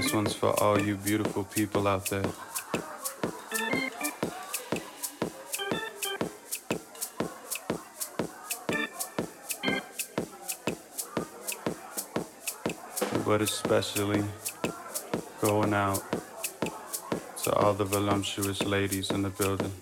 This one's for all you beautiful people out there. But especially going out to all the voluptuous ladies in the building.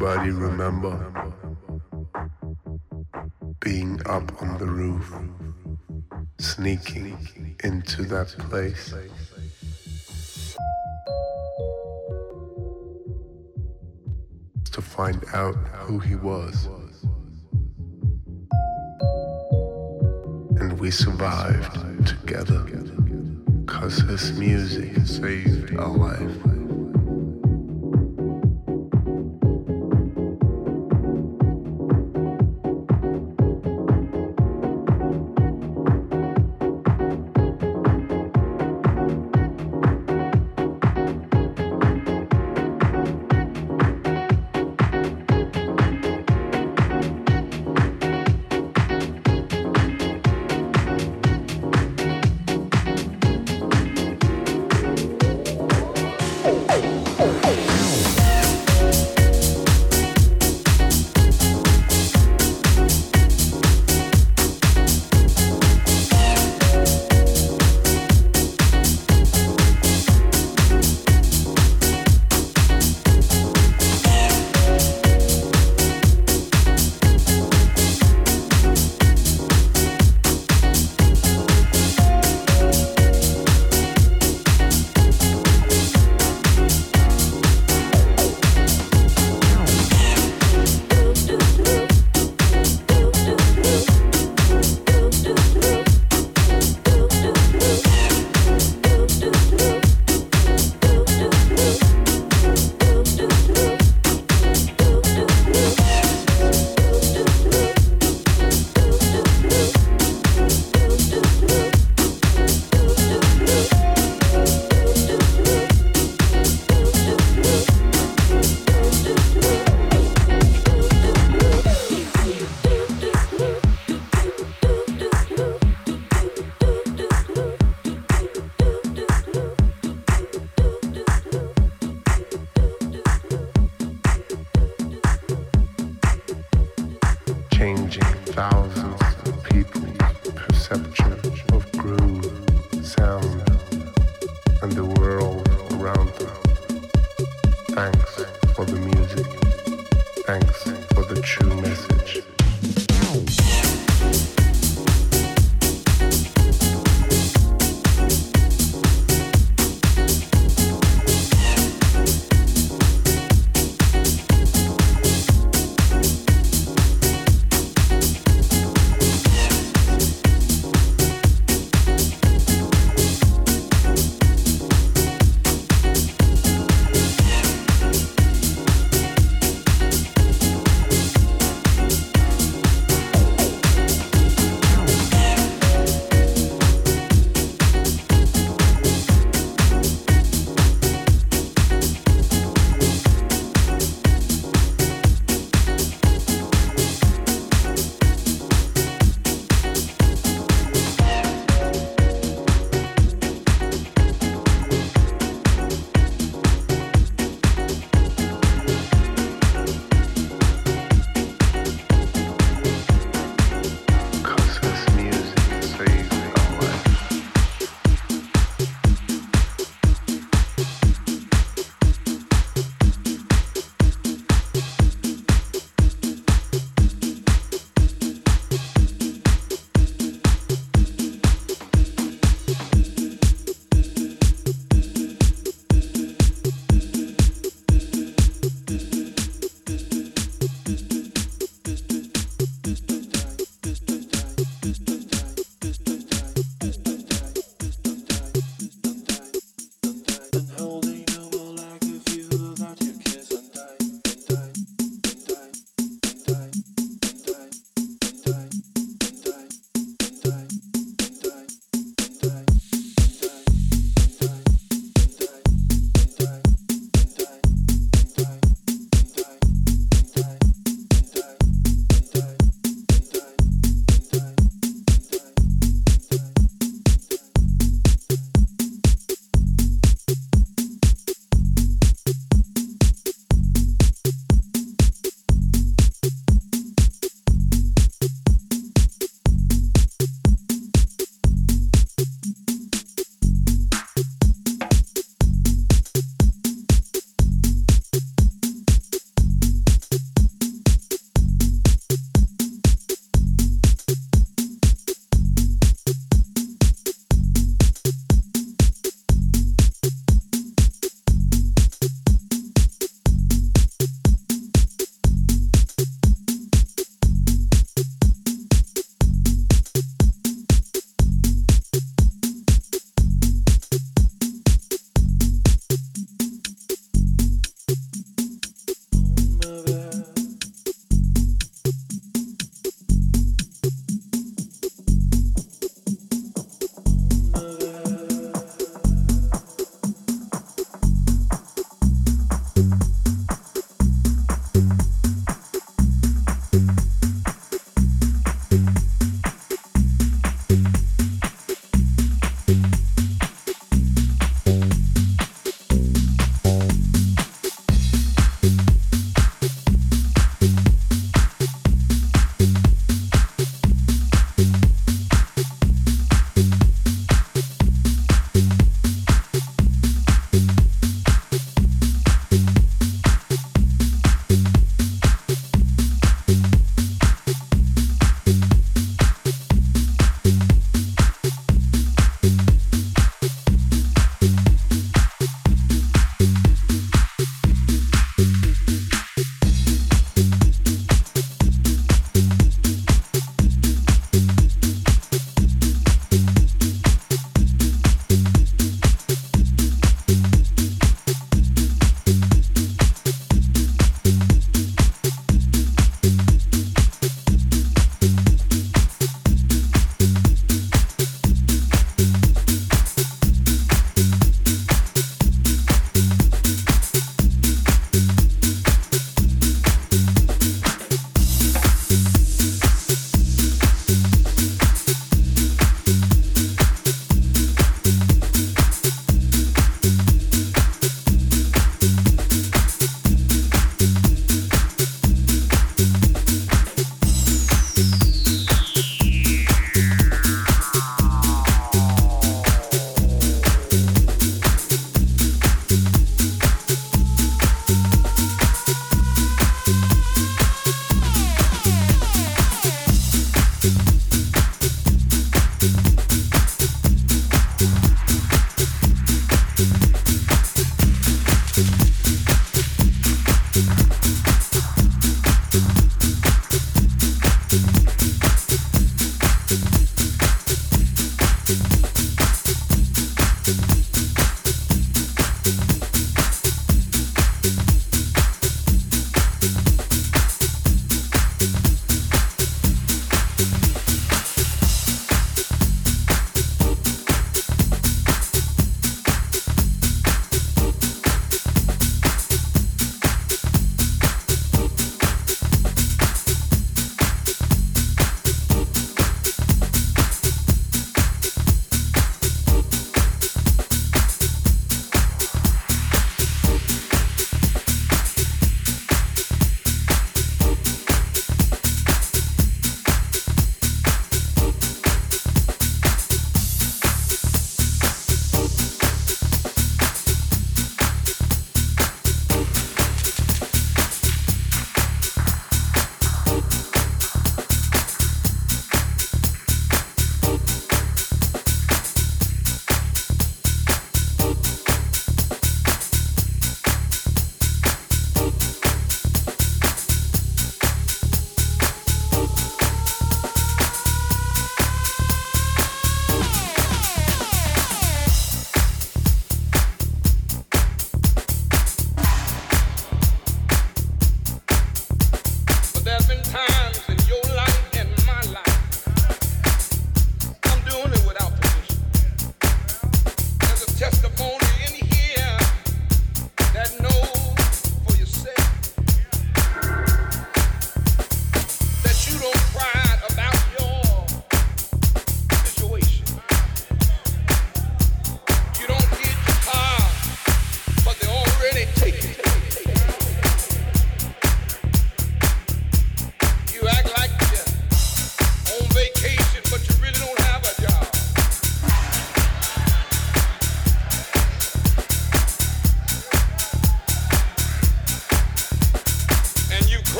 Anybody remember being up on the roof, sneaking into that place? To find out who he was. And we survived together, cause his music saved our life.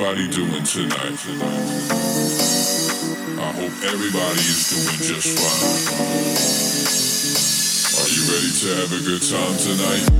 Everybody doing tonight? I hope everybody is doing just fine. Are you ready to have a good time tonight?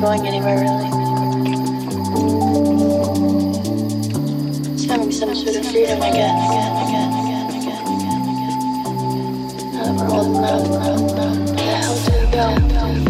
Going anywhere really. Just having some sort of freedom, I guess. That we're old enough, where the hell do we go?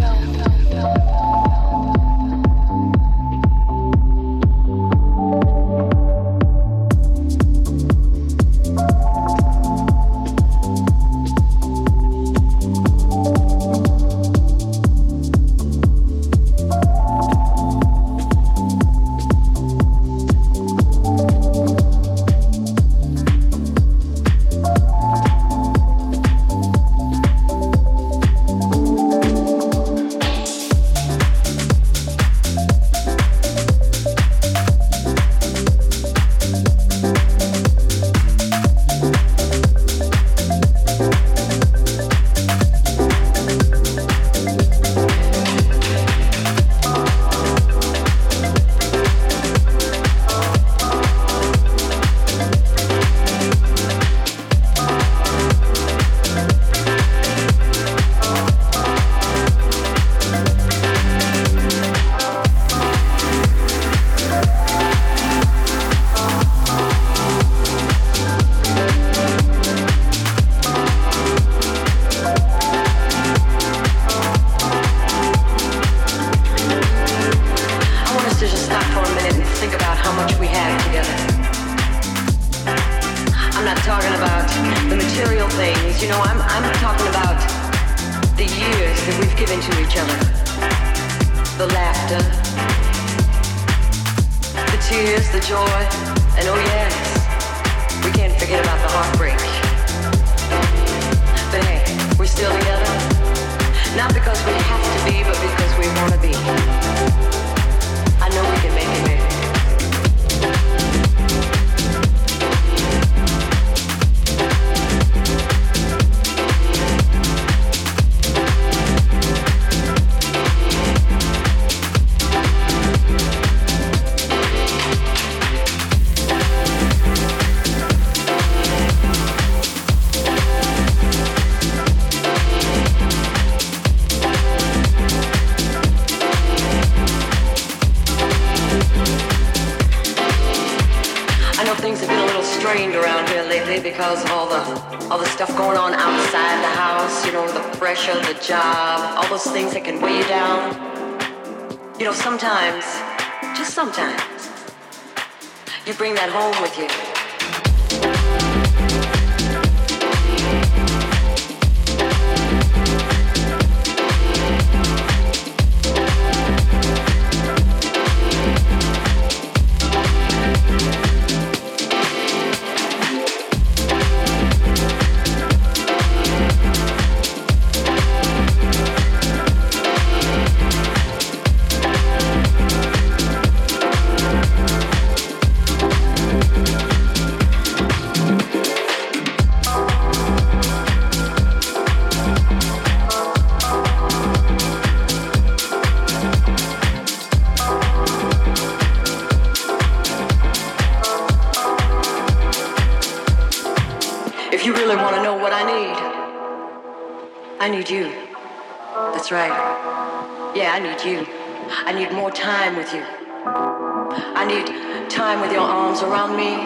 Time with your arms around me.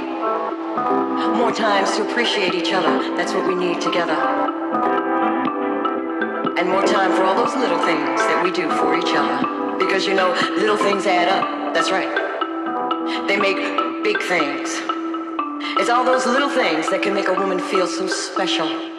More times to appreciate each other. That's what we need together. And more time for all those little things that we do for each other. Because you know, little things add up. That's right. They make big things. It's all those little things that can make a woman feel so special